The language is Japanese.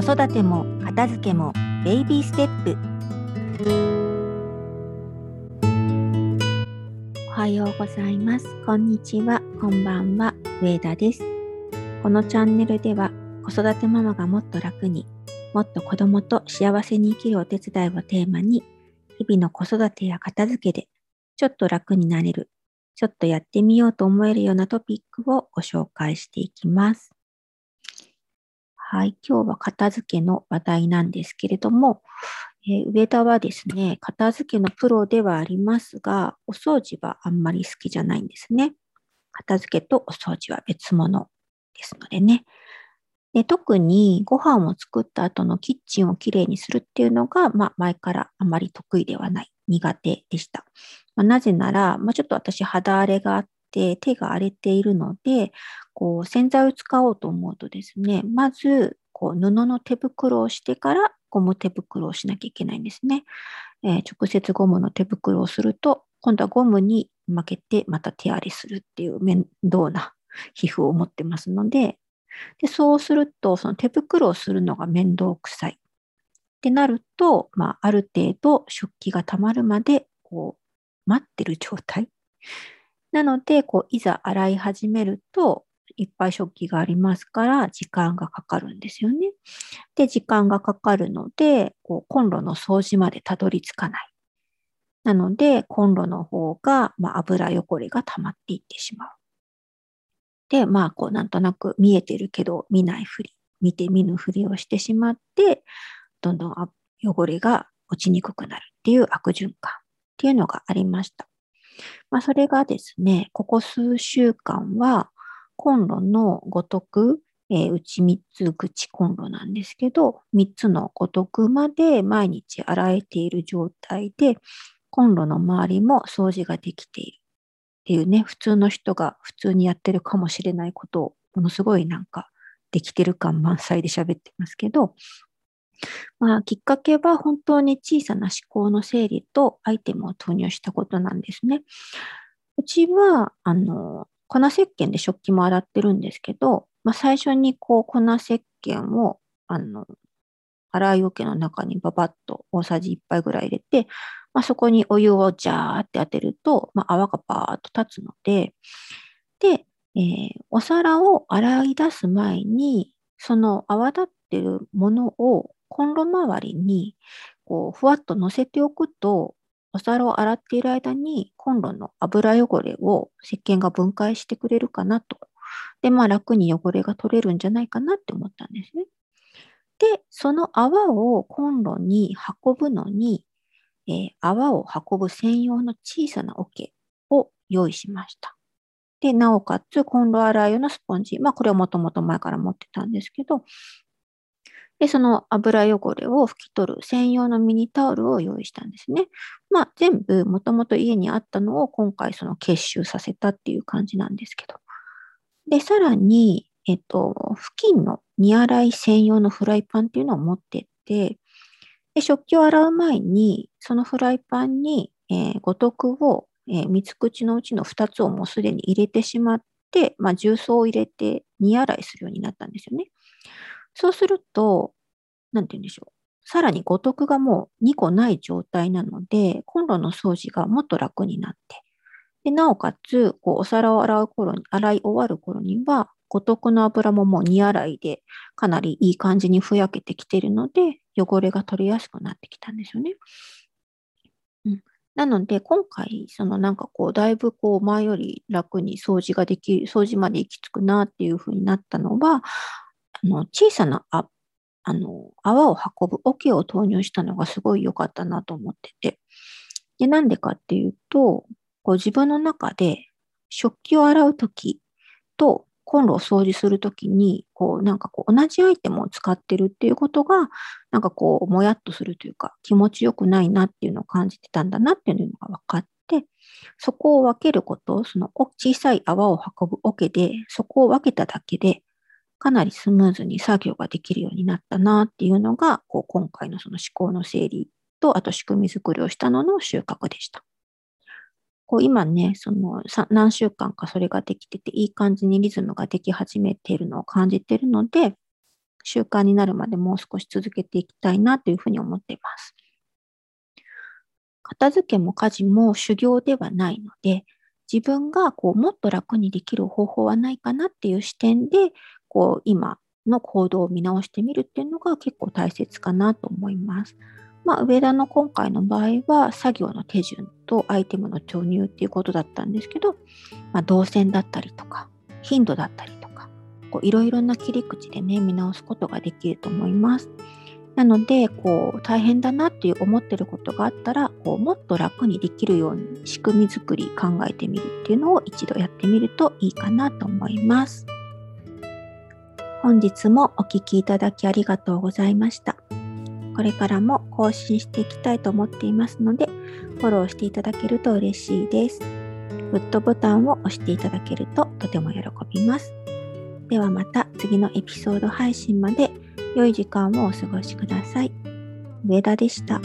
子育ても片付けもベイビーステップ。おはようございます。こんにちは。こんばんは。上田です。このチャンネルでは子育てママがもっと楽にもっと子供と幸せに生きるお手伝いをテーマに日々の子育てや片付けでちょっと楽になれるちょっとやってみようと思えるようなトピックをご紹介していきます。はい、今日は片付けの話題なんですけれども、えー、上田はですね、片付けのプロではありますが、お掃除はあんまり好きじゃないんですね。片付けとお掃除は別物ですのでね。で特にご飯を作った後のキッチンをきれいにするっていうのが、まあ、前からあまり得意ではない、苦手でした。まあ、なぜなら、まあ、ちょっと私肌荒れがあって手が荒れているので、こう洗剤を使おうと思うとですね、まずこう布の手袋をしてからゴム手袋をしなきゃいけないんですね。えー、直接ゴムの手袋をすると、今度はゴムに負けてまた手荒れするっていう面倒な皮膚を持ってますので、でそうすると、その手袋をするのが面倒くさい。ってなると、まあ、ある程度食器が溜まるまでこう待ってる状態。なので、こういざ洗い始めると、いっぱい食器がありますから時間がかかるんですよね。で、時間がかかるので、こうコンロの掃除までたどり着かない。なので、コンロの方が、まあ、油汚れが溜まっていってしまう。で、まあ、こう、なんとなく見えてるけど、見ないふり、見て見ぬふりをしてしまって、どんどん汚れが落ちにくくなるっていう悪循環っていうのがありました。まあ、それがですね、ここ数週間は、コンロのごとく、えー、内3つ口コンロなんですけど、3つのごとくまで毎日洗えている状態で、コンロの周りも掃除ができているっていうね、普通の人が普通にやってるかもしれないことを、ものすごいなんかできてる感満載で喋ってますけど、まあ、きっかけは本当に小さな思考の整理とアイテムを投入したことなんですね。うちは、あの、粉石鹸で食器も洗ってるんですけど、まあ、最初にこう粉石鹸をあの洗い桶の中にババッと大さじ1杯ぐらい入れて、まあ、そこにお湯をジャーって当てると、まあ、泡がバーッと立つので、で、えー、お皿を洗い出す前に、その泡立ってるものをコンロ周りにこうふわっと乗せておくと、お皿を洗っている間にコンロの油汚れを石鹸が分解してくれるかなと。で、まあ楽に汚れが取れるんじゃないかなって思ったんですね。で、その泡をコンロに運ぶのに、えー、泡を運ぶ専用の小さな桶を用意しました。で、なおかつコンロ洗い用のスポンジ。まあこれはもともと前から持ってたんですけど、で、その油汚れを拭き取る専用のミニタオルを用意したんですね。まあ、全部もともと家にあったのを今回その結集させたっていう感じなんですけど。で、さらに、えっと、付近の煮洗い専用のフライパンっていうのを持ってって、で食器を洗う前に、そのフライパンに、えー、五徳を、えー、三つ口のうちの2つをもうすでに入れてしまって、まあ、重曹を入れて煮洗いするようになったんですよね。そうすると、なんて言うんでしょう。さらに五徳がもう2個ない状態なので、コンロの掃除がもっと楽になって、でなおかつ、こうお皿を洗う頃に、洗い終わる頃には、五徳の油ももう煮洗いでかなりいい感じにふやけてきてるので、汚れが取りやすくなってきたんですよね。うん、なので、今回、そのなんかこう、だいぶこう、前より楽に掃除ができる、掃除まで行き着くなっていうふうになったのは、あの小さなああの泡を運ぶ桶を投入したのがすごい良かったなと思ってて。で、なんでかっていうと、こう自分の中で食器を洗うときとコンロを掃除するときに、こうなんかこう同じアイテムを使ってるっていうことが、なんかこうもやっとするというか気持ちよくないなっていうのを感じてたんだなっていうのが分かって、そこを分けること、その小さい泡を運ぶ桶で、そこを分けただけで、かなりスムーズに作業ができるようになったなっていうのが、こう今回のその思考の整理と、あと仕組み作りをしたのの収穫でした。こう今ね、その何週間かそれができてて、いい感じにリズムができ始めているのを感じているので、習慣になるまでもう少し続けていきたいなというふうに思っています。片付けも家事も修行ではないので、自分がこうもっと楽にできる方法はないかなっていう視点で、こう今の行動を見直してみるっていうのが結構大切かなと思います。まあ、上田の今回の場合は作業の手順とアイテムの投入っていうことだったんですけど、まあ、動線だったりとか頻度だったりとかいろいろな切り口でね見直すことができると思います。なのでこう大変だなっていう思ってることがあったらこうもっと楽にできるように仕組み作り考えてみるっていうのを一度やってみるといいかなと思います。本日もお聴きいただきありがとうございました。これからも更新していきたいと思っていますので、フォローしていただけると嬉しいです。グッドボタンを押していただけるととても喜びます。ではまた次のエピソード配信まで良い時間をお過ごしください。上田でした。